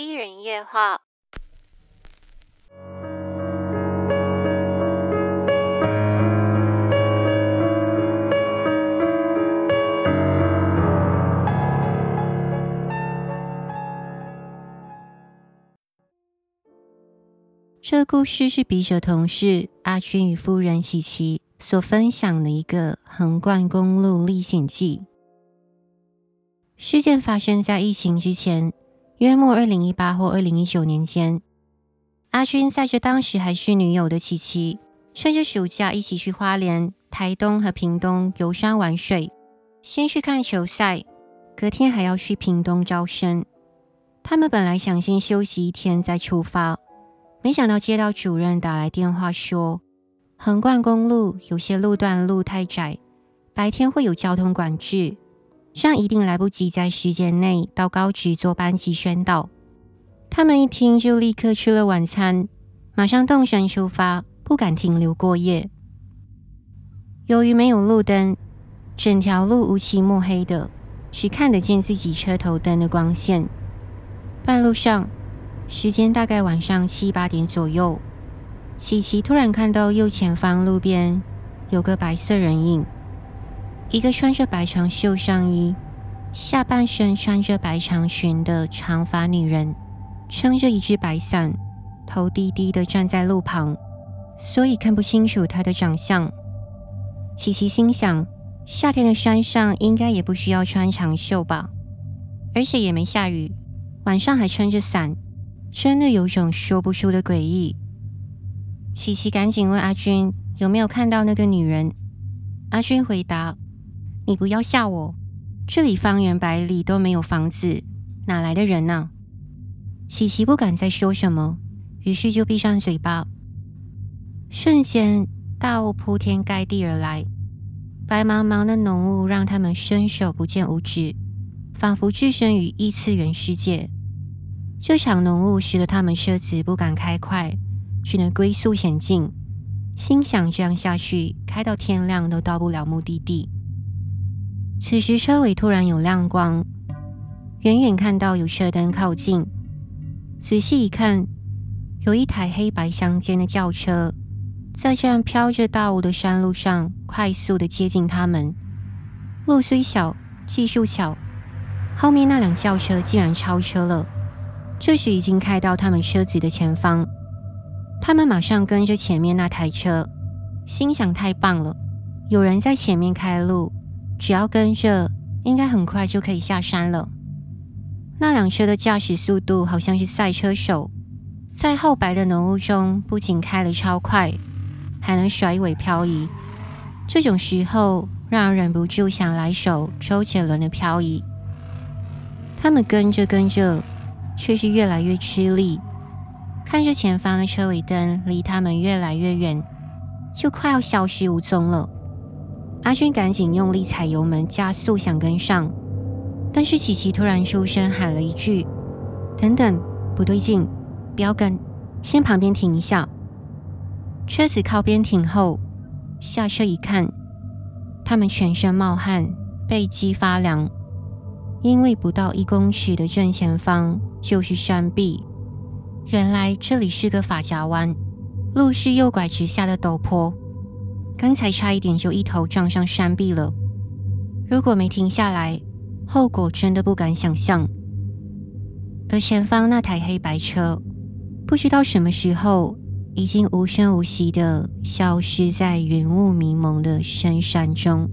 一人夜话。这故事是笔者同事阿军与夫人琪琪所分享的一个横贯公路历险记。事件发生在疫情之前，约莫二零一八或二零一九年间。阿军载着当时还是女友的琪琪，趁着暑假一起去花莲、台东和屏东游山玩水，先去看球赛，隔天还要去屏东招生。他们本来想先休息一天再出发。没想到接到主任打来电话说，横贯公路有些路段路太窄，白天会有交通管制，这样一定来不及在时间内到高职做班级宣导。他们一听就立刻吃了晚餐，马上动身出发，不敢停留过夜。由于没有路灯，整条路乌漆墨黑的，只看得见自己车头灯的光线。半路上。时间大概晚上七八点左右，琪琪突然看到右前方路边有个白色人影，一个穿着白长袖上衣、下半身穿着白长裙的长发女人，撑着一只白伞，头低低的站在路旁，所以看不清楚她的长相。琪琪心想，夏天的山上应该也不需要穿长袖吧，而且也没下雨，晚上还撑着伞。真的有种说不出的诡异。琪琪赶紧问阿军有没有看到那个女人。阿军回答：“你不要吓我，这里方圆百里都没有房子，哪来的人呢？”琪琪不敢再说什么，于是就闭上嘴巴。瞬间，大雾铺天盖地而来，白茫茫的浓雾让他们伸手不见五指，仿佛置身于异次元世界。这场浓雾使得他们车子不敢开快，只能龟速前进。心想这样下去，开到天亮都到不了目的地。此时车尾突然有亮光，远远看到有车灯靠近，仔细一看，有一台黑白相间的轿车，在这样飘着大雾的山路上快速的接近他们。路虽小，技术巧，后面那辆轿车竟然超车了。这时已经开到他们车子的前方，他们马上跟着前面那台车，心想太棒了，有人在前面开路，只要跟着，应该很快就可以下山了。那辆车的驾驶速度好像是赛车手，在厚白的浓雾中，不仅开得超快，还能甩尾漂移。这种时候，让人忍不住想来首周杰伦的漂移。他们跟着跟着。却是越来越吃力，看着前方的车尾灯离他们越来越远，就快要消失无踪了。阿军赶紧用力踩油门加速，想跟上，但是琪琪突然出声喊了一句：“等等，不对劲，不要跟，先旁边停一下。”车子靠边停后，下车一看，他们全身冒汗，背脊发凉。因为不到一公尺的正前方就是山壁，原来这里是个发夹弯，路是右拐直下的陡坡，刚才差一点就一头撞上山壁了。如果没停下来，后果真的不敢想象。而前方那台黑白车，不知道什么时候已经无声无息的消失在云雾迷蒙的深山中。